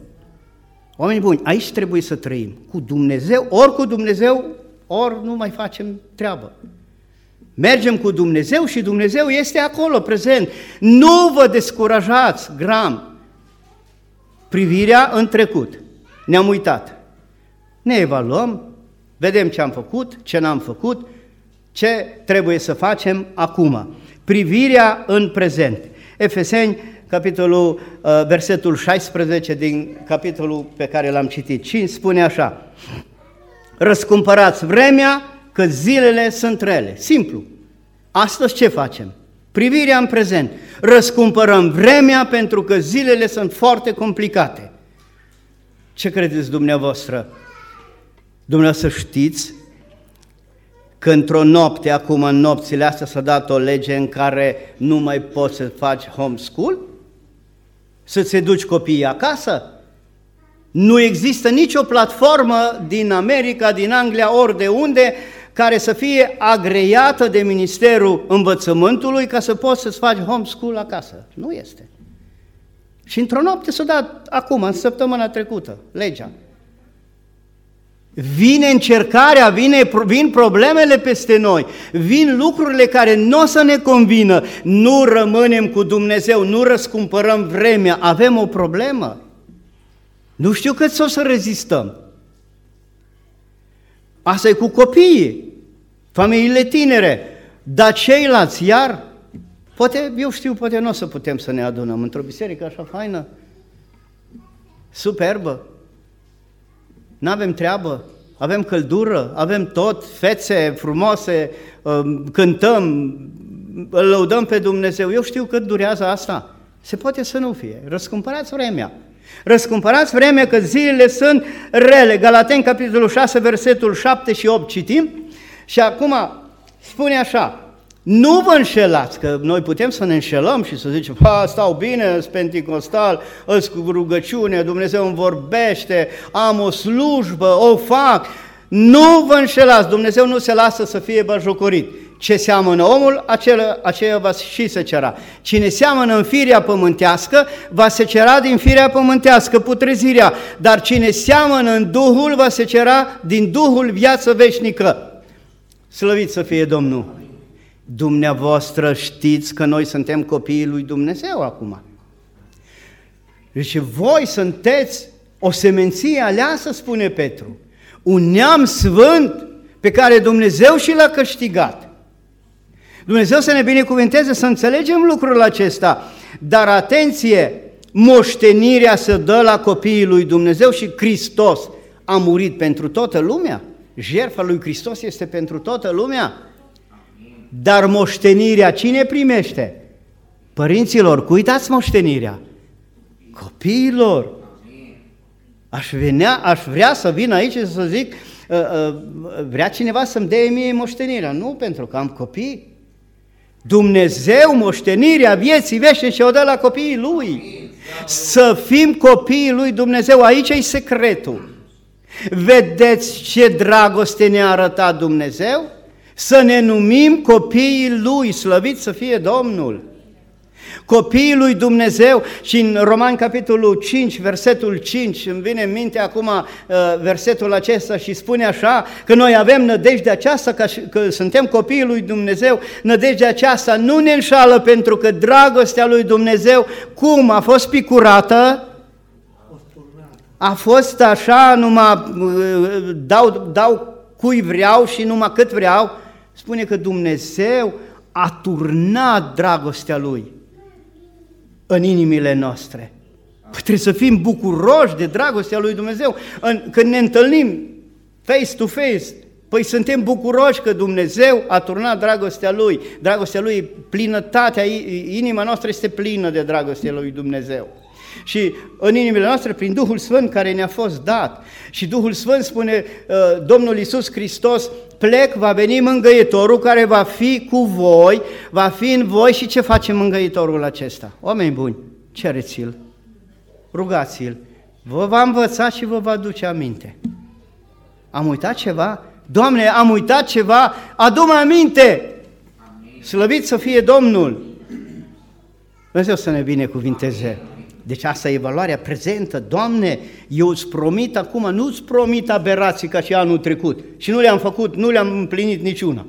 Oameni buni, aici trebuie să trăim. Cu Dumnezeu, ori cu Dumnezeu, ori nu mai facem treabă. Mergem cu Dumnezeu și Dumnezeu este acolo, prezent. Nu vă descurajați, gram. Privirea în trecut. Ne-am uitat. Ne evaluăm, vedem ce am făcut, ce n-am făcut, ce trebuie să facem acum? Privirea în prezent. Efeseni, capitolul, uh, versetul 16 din capitolul pe care l-am citit, 5, spune așa, Răscumpărați vremea că zilele sunt rele. Simplu. Astăzi ce facem? Privirea în prezent. Răscumpărăm vremea pentru că zilele sunt foarte complicate. Ce credeți dumneavoastră? Dumneavoastră știți că într-o noapte, acum în nopțile astea s-a dat o lege în care nu mai poți să faci homeschool? Să-ți duci copiii acasă? Nu există nicio platformă din America, din Anglia, ori de unde, care să fie agreiată de Ministerul Învățământului ca să poți să-ți faci homeschool acasă. Nu este. Și într-o noapte s-a dat acum, în săptămâna trecută, legea. Vine încercarea, vine, vin problemele peste noi, vin lucrurile care nu o să ne convină. Nu rămânem cu Dumnezeu, nu răscumpărăm vremea, avem o problemă. Nu știu cât o să rezistăm. Asta e cu copiii, familiile tinere, dar ceilalți iar, poate, eu știu, poate nu o să putem să ne adunăm într-o biserică așa faină, superbă, nu avem treabă, avem căldură, avem tot, fețe frumoase, um, cântăm, îl lăudăm pe Dumnezeu. Eu știu cât durează asta. Se poate să nu fie. Răscumpărați vremea. Răscumpărați vremea că zilele sunt rele. Galaten, capitolul 6, versetul 7 și 8 citim. Și acum spune așa, nu vă înșelați, că noi putem să ne înșelăm și să zicem, ha, stau bine, sunt penticostal, îți cu rugăciune, Dumnezeu îmi vorbește, am o slujbă, o fac. Nu vă înșelați, Dumnezeu nu se lasă să fie bajocorit. Ce seamănă omul, acela, aceea va și se cera. Cine seamănă în firea pământească, va se cera din firea pământească, putrezirea. Dar cine seamănă în Duhul, va se cera din Duhul viață veșnică. Slăvit să fie Domnul! Dumneavoastră știți că noi suntem copiii lui Dumnezeu acum. Deci voi sunteți o semenție aleasă, spune Petru, un neam sfânt pe care Dumnezeu și l-a câștigat. Dumnezeu să ne binecuvânteze să înțelegem lucrul acesta, dar atenție, moștenirea se dă la copiii lui Dumnezeu și Hristos a murit pentru toată lumea. Jertfa lui Hristos este pentru toată lumea. Dar moștenirea cine primește? Părinților, uitați moștenirea. Copiilor. Aș, venea, aș vrea să vin aici și să zic, uh, uh, vrea cineva să-mi dea mie moștenirea. Nu, pentru că am copii. Dumnezeu, moștenirea vieții veșnice o dă la copiii Lui. Să fim copiii Lui Dumnezeu, aici e secretul. Vedeți ce dragoste ne-a arătat Dumnezeu? Să ne numim copiii Lui, slăvit să fie Domnul. Copiii lui Dumnezeu și în Roman capitolul 5, versetul 5, îmi vine în minte acum uh, versetul acesta și spune așa că noi avem nădejde aceasta, că, că suntem copiii lui Dumnezeu, nădejdea aceasta nu ne înșală pentru că dragostea lui Dumnezeu, cum a fost picurată, a fost așa, numai uh, dau, dau cui vreau și numai cât vreau, spune că Dumnezeu a turnat dragostea Lui în inimile noastre. Păi trebuie să fim bucuroși de dragostea Lui Dumnezeu. Când ne întâlnim face to face, păi suntem bucuroși că Dumnezeu a turnat dragostea Lui. Dragostea Lui, plinătatea, inima noastră este plină de dragostea Lui Dumnezeu și în inimile noastre prin Duhul Sfânt care ne-a fost dat. Și Duhul Sfânt spune uh, Domnul Iisus Hristos, plec, va veni mângăitorul care va fi cu voi, va fi în voi și ce face mângăitorul acesta? Oameni buni, cereți-l, rugați-l, vă va învăța și vă va duce aminte. Am uitat ceva? Doamne, am uitat ceva? Adu-mă aminte! Slăvit să fie Domnul! Dumnezeu să ne binecuvinteze! Deci asta e valoarea prezentă. Doamne, eu îți promit acum, nu îți promit aberații ca și anul trecut și nu le-am făcut, nu le-am împlinit niciuna.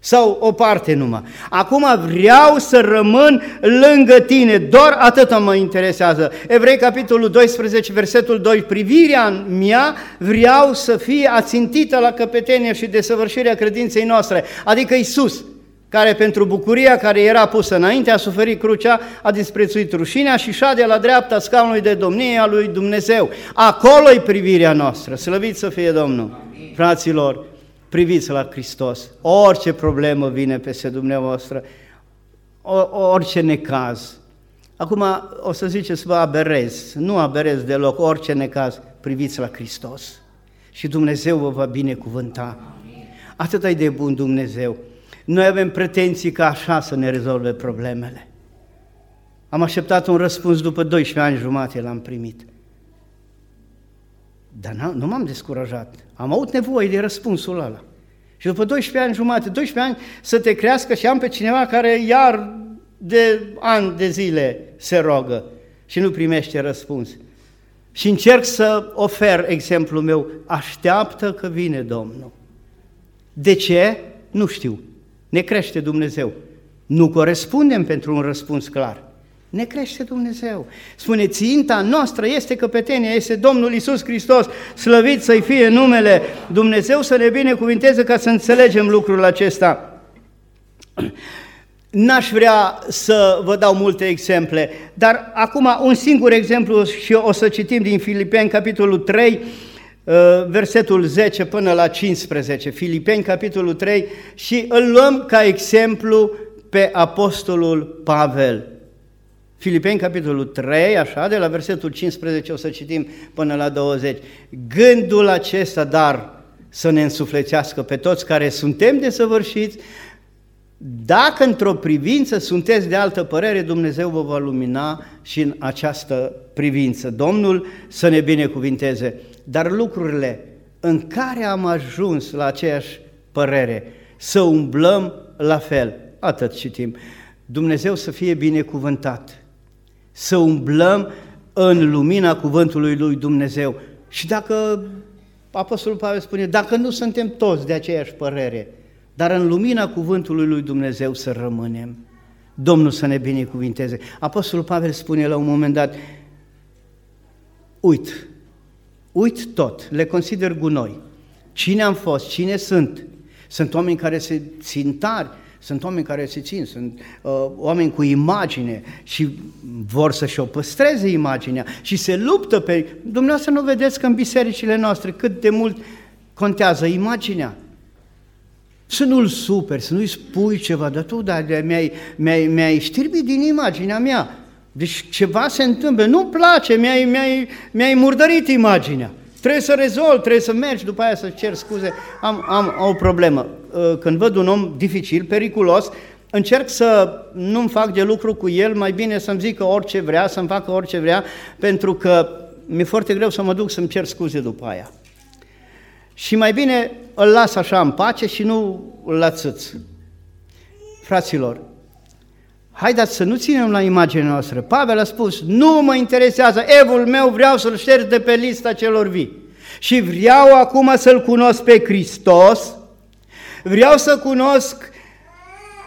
Sau o parte numai. Acum vreau să rămân lângă tine, doar atât mă interesează. Evrei, capitolul 12, versetul 2, privirea mea vreau să fie ațintită la căpetenie și desăvârșirea credinței noastre, adică Isus care pentru bucuria care era pusă înainte a suferit crucea, a disprețuit rușinea și șade la dreapta scaunului de domnie a lui Dumnezeu. acolo e privirea noastră, slăvit să fie Domnul. Amin. Fraților, priviți la Hristos. Orice problemă vine peste dumneavoastră, orice necaz. Acum o să ziceți, vă aberez. Nu aberez deloc, orice necaz, priviți la Hristos. Și Dumnezeu vă va binecuvânta. Atât ai de bun Dumnezeu. Noi avem pretenții ca așa să ne rezolve problemele. Am așteptat un răspuns după 12 ani jumate, l-am primit. Dar nu m-am descurajat. Am avut nevoie de răspunsul ăla. Și după 12 ani jumate, 12 ani să te crească și am pe cineva care iar de ani de zile se rogă și nu primește răspuns. și încerc să ofer exemplul meu. Așteaptă că vine Domnul. De ce? Nu știu. Ne crește Dumnezeu. Nu corespundem pentru un răspuns clar. Ne crește Dumnezeu. Spune, ținta noastră este căpetenia, este Domnul Isus Hristos, slăvit să-i fie numele Dumnezeu să ne binecuvinteze ca să înțelegem lucrul acesta. N-aș vrea să vă dau multe exemple, dar acum un singur exemplu și o să citim din Filipeni, capitolul 3, uh, versetul 10 până la 15. Filipeni, capitolul 3, și îl luăm ca exemplu pe apostolul Pavel. Filipeni, capitolul 3, așa, de la versetul 15 o să citim până la 20. Gândul acesta, dar, să ne însuflețească pe toți care suntem desăvârșiți, dacă într-o privință sunteți de altă părere, Dumnezeu vă va lumina și în această privință. Domnul să ne binecuvinteze. Dar lucrurile în care am ajuns la aceeași părere, să umblăm la fel, atât citim. Dumnezeu să fie binecuvântat, să umblăm în lumina cuvântului lui Dumnezeu. Și dacă Apostolul Pavel spune, dacă nu suntem toți de aceeași părere, dar în lumina cuvântului lui Dumnezeu să rămânem. Domnul să ne binecuvinteze. Apostolul Pavel spune la un moment dat, uit, uit tot, le consider gunoi. Cine am fost, cine sunt? Sunt oameni care se țin tari, sunt oameni care se țin, sunt uh, oameni cu imagine și vor să-și o păstreze imaginea și se luptă pe... Dumneavoastră nu vedeți că în bisericile noastre cât de mult contează imaginea? Să nu-l superi, să nu-i spui ceva, dar tu dar mi-ai, mi-ai, mi-ai știrbit din imaginea mea. Deci ceva se întâmplă, nu place, mi-ai, mi-ai, mi-ai murdărit imaginea. Trebuie să rezolv, trebuie să mergi după aia să cer scuze. Am, am o problemă. Uh, când văd un om dificil, periculos, încerc să nu-mi fac de lucru cu el, mai bine să-mi zică orice vrea, să-mi facă orice vrea, pentru că mi-e foarte greu să mă duc să-mi cer scuze după aia. Și mai bine îl las așa în pace și nu îl atâț. Fraților, haideți să nu ținem la imaginea noastră. Pavel a spus, nu mă interesează, evul meu vreau să-l șterg de pe lista celor vii. Și vreau acum să-L cunosc pe Hristos, vreau să cunosc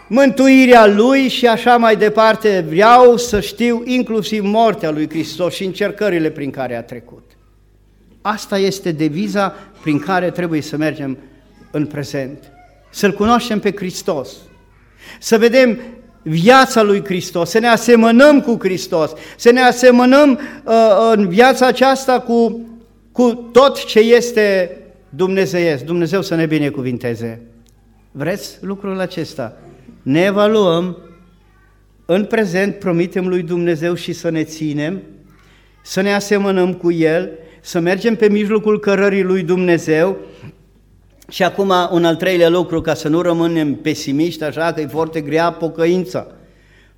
mântuirea Lui și așa mai departe, vreau să știu inclusiv moartea Lui Hristos și încercările prin care a trecut. Asta este deviza prin care trebuie să mergem în prezent. Să-L cunoaștem pe Hristos, să vedem viața lui Hristos, să ne asemănăm cu Hristos, să ne asemănăm uh, în viața aceasta cu, cu tot ce este dumnezeiesc. Dumnezeu să ne binecuvinteze. Vreți lucrul acesta? Ne evaluăm, în prezent promitem lui Dumnezeu și să ne ținem, să ne asemănăm cu El să mergem pe mijlocul cărării lui Dumnezeu și acum un al treilea lucru, ca să nu rămânem pesimiști, așa că e foarte grea pocăința.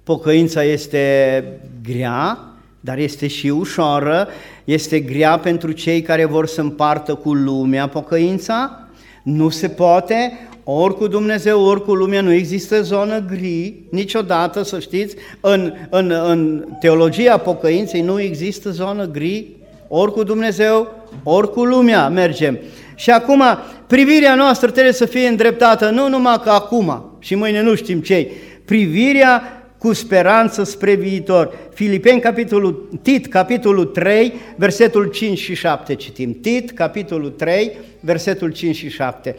Pocăința este grea, dar este și ușoară, este grea pentru cei care vor să împartă cu lumea pocăința, nu se poate, ori cu Dumnezeu, ori cu lumea, nu există zonă gri, niciodată, să știți, în, în, în teologia pocăinței nu există zonă gri, ori cu Dumnezeu, ori cu lumea mergem. Și acum, privirea noastră trebuie să fie îndreptată nu numai ca acum și mâine nu știm ce privirea cu speranță spre viitor. Filipeni, capitolul, Tit, capitolul 3, versetul 5 și 7 citim. Tit, capitolul 3, versetul 5 și 7.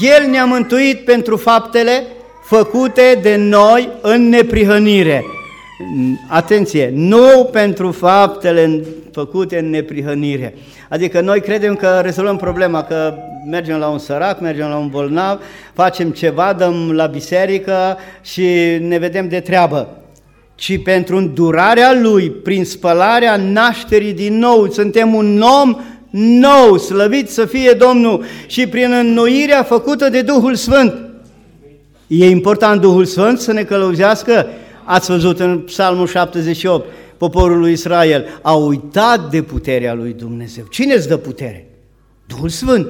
El ne-a mântuit pentru faptele făcute de noi în neprihănire Atenție, nu pentru faptele făcute în neprihănire. Adică noi credem că rezolvăm problema, că mergem la un sărac, mergem la un bolnav, facem ceva, dăm la biserică și ne vedem de treabă. Ci pentru îndurarea Lui, prin spălarea nașterii din nou, suntem un om nou, slăvit să fie Domnul, și prin înnoirea făcută de Duhul Sfânt. E important Duhul Sfânt să ne călăuzească Ați văzut în Psalmul 78, poporul lui Israel a uitat de puterea lui Dumnezeu. Cine îți dă putere? Duhul Sfânt.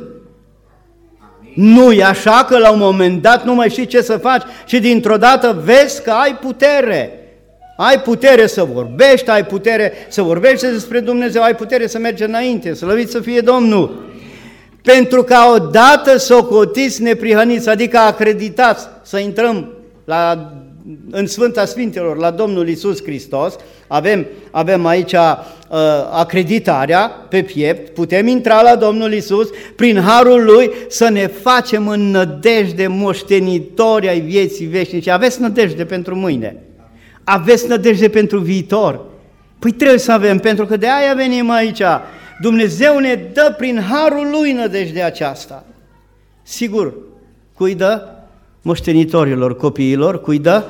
Nu e așa că la un moment dat nu mai știi ce să faci și dintr-o dată vezi că ai putere. Ai putere să vorbești, ai putere să vorbești despre Dumnezeu, ai putere să mergi înainte, să lăviți să fie Domnul. Pentru ca odată să o cotiți neprihăniți, adică acreditați să intrăm la, în Sfânta Sfintelor, la Domnul Isus Hristos, avem, avem aici uh, acreditarea pe piept, putem intra la Domnul Isus prin harul Lui să ne facem în nădejde moștenitori ai vieții veșnice. Aveți nădejde pentru mâine, aveți nădejde pentru viitor. Păi trebuie să avem, pentru că de aia venim aici. Dumnezeu ne dă prin harul Lui nădejde aceasta. Sigur, cui dă? Moștenitorilor, copiilor, cui dă?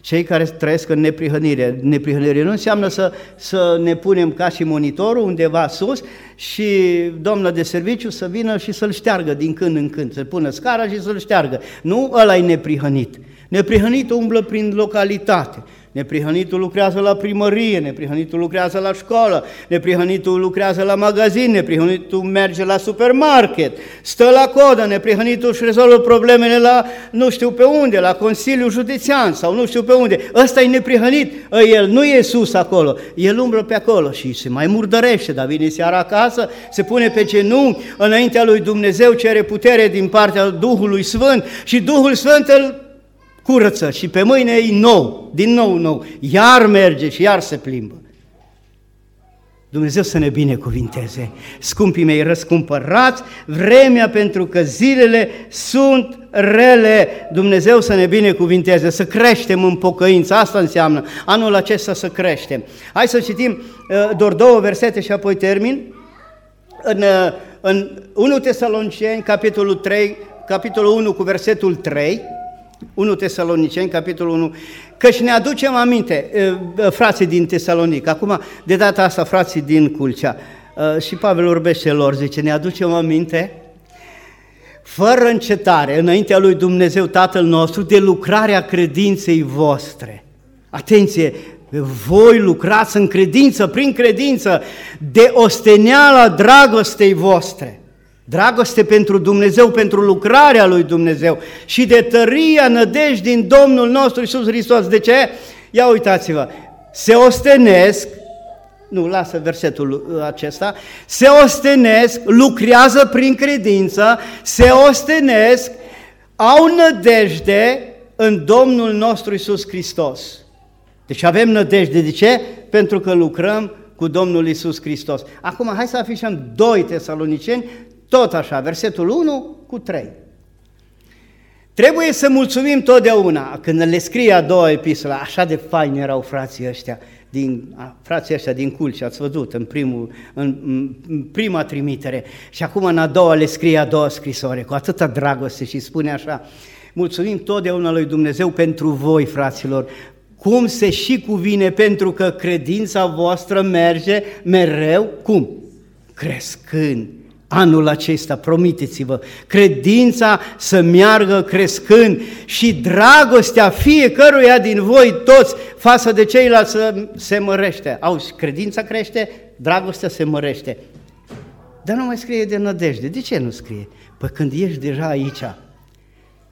cei care trăiesc în neprihănire. Neprihănire nu înseamnă să, să ne punem ca și monitorul undeva sus și domnul de serviciu să vină și să-l șteargă din când în când, să pună scara și să-l șteargă. Nu ăla e neprihănit. Neprihănit umblă prin localitate. Neprihănitul lucrează la primărie, neprihănitul lucrează la școală, neprihănitul lucrează la magazin, neprihănitul merge la supermarket, stă la codă, neprihănitul își rezolvă problemele la nu știu pe unde, la Consiliul Județean sau nu știu pe unde. Ăsta e neprihănit, ă, el nu e sus acolo, el umblă pe acolo și se mai murdărește, dar vine seara acasă, se pune pe genunchi înaintea lui Dumnezeu, cere putere din partea Duhului Sfânt și Duhul Sfânt îl curăță și pe mâine e nou, din nou nou, iar merge și iar se plimbă. Dumnezeu să ne binecuvinteze. Scumpii mei, răscumpărați vremea pentru că zilele sunt rele. Dumnezeu să ne binecuvinteze, să creștem în pocăință. Asta înseamnă anul acesta să creștem. Hai să citim uh, doar două versete și apoi termin. În, uh, în 1 Tesaloniceni, capitolul 3, capitolul 1 cu versetul 3, 1 Tesaloniceni, capitolul 1, căci ne aducem aminte, frații din Tesalonic, acum de data asta frații din Culcea, și Pavel urbește lor, zice, ne aducem aminte fără încetare înaintea lui Dumnezeu Tatăl nostru de lucrarea credinței voastre. Atenție, voi lucrați în credință, prin credință, de osteneala dragostei voastre. Dragoste pentru Dumnezeu, pentru lucrarea lui Dumnezeu și de tăria nădejde din Domnul nostru Iisus Hristos. De ce? Ia uitați-vă, se ostenesc, nu, lasă versetul acesta, se ostenesc, lucrează prin credință, se ostenesc, au nădejde în Domnul nostru Iisus Hristos. Deci avem nădejde. De ce? Pentru că lucrăm cu Domnul Isus Hristos. Acum hai să afișăm 2 tesaloniceni tot așa, versetul 1 cu 3. Trebuie să mulțumim totdeauna când le scrie a doua epistolă, așa de faini erau frații ăștia, din, a, frații ăștia din Culci, ați văzut în, primul, în, în prima trimitere și acum în a doua le scrie a doua scrisoare cu atâta dragoste și spune așa, mulțumim totdeauna lui Dumnezeu pentru voi, fraților, cum se și cuvine, pentru că credința voastră merge mereu, cum? Crescând anul acesta, promiteți-vă, credința să meargă crescând și dragostea fiecăruia din voi toți față de ceilalți să se mărește. Auzi, credința crește, dragostea se mărește. Dar nu mai scrie de nădejde. De ce nu scrie? Păi când ești deja aici,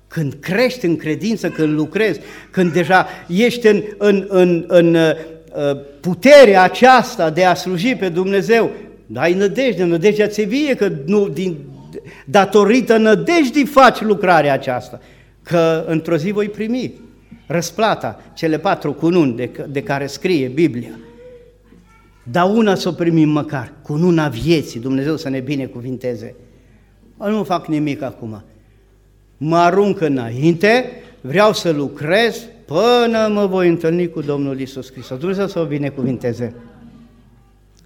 când crești în credință, când lucrezi, când deja ești în, în, în, în uh, puterea aceasta de a sluji pe Dumnezeu, ai nădejde, nădejdea ți vie, că nu, din, datorită nădejdii faci lucrarea aceasta, că într-o zi voi primi răsplata, cele patru cununi de, de care scrie Biblia. Dar una să o primim măcar, cununa vieții, Dumnezeu să ne binecuvinteze. Nu fac nimic acum. Mă arunc înainte, vreau să lucrez până mă voi întâlni cu Domnul Isus Hristos. Dumnezeu să o binecuvinteze.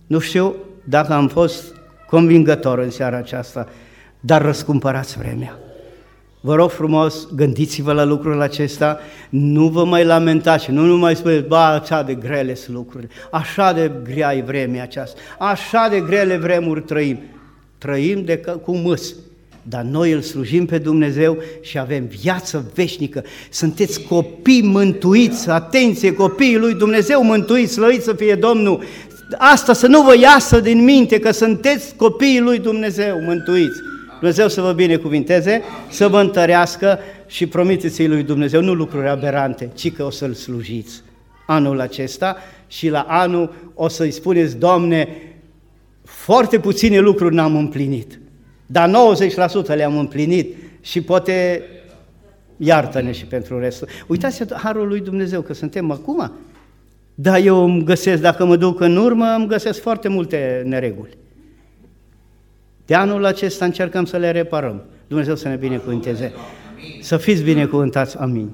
Nu știu dacă am fost convingător în seara aceasta, dar răscumpărați vremea. Vă rog frumos, gândiți-vă la lucrul acesta, nu vă mai lamentați și nu nu mai spuneți, ba, așa de grele sunt lucrurile, așa de grea e vremea aceasta, așa de grele vremuri trăim. Trăim de cu mâs, dar noi îl slujim pe Dumnezeu și avem viață veșnică. Sunteți copii mântuiți, atenție, copiii lui Dumnezeu mântuiți, slăviți să fie Domnul, asta să nu vă iasă din minte că sunteți copiii lui Dumnezeu mântuiți. Dumnezeu să vă binecuvinteze, să vă întărească și promiteți lui Dumnezeu nu lucruri aberante, ci că o să-L slujiți. anul acesta și la anul o să-i spuneți, Doamne, foarte puține lucruri n-am împlinit, dar 90% le-am împlinit și poate iartă-ne și pentru restul. Uitați harul lui Dumnezeu că suntem acum, dar eu îmi găsesc, dacă mă duc în urmă, îmi găsesc foarte multe nereguli. De anul acesta încercăm să le reparăm. Dumnezeu să ne binecuvânteze. Să fiți binecuvântați. Amin.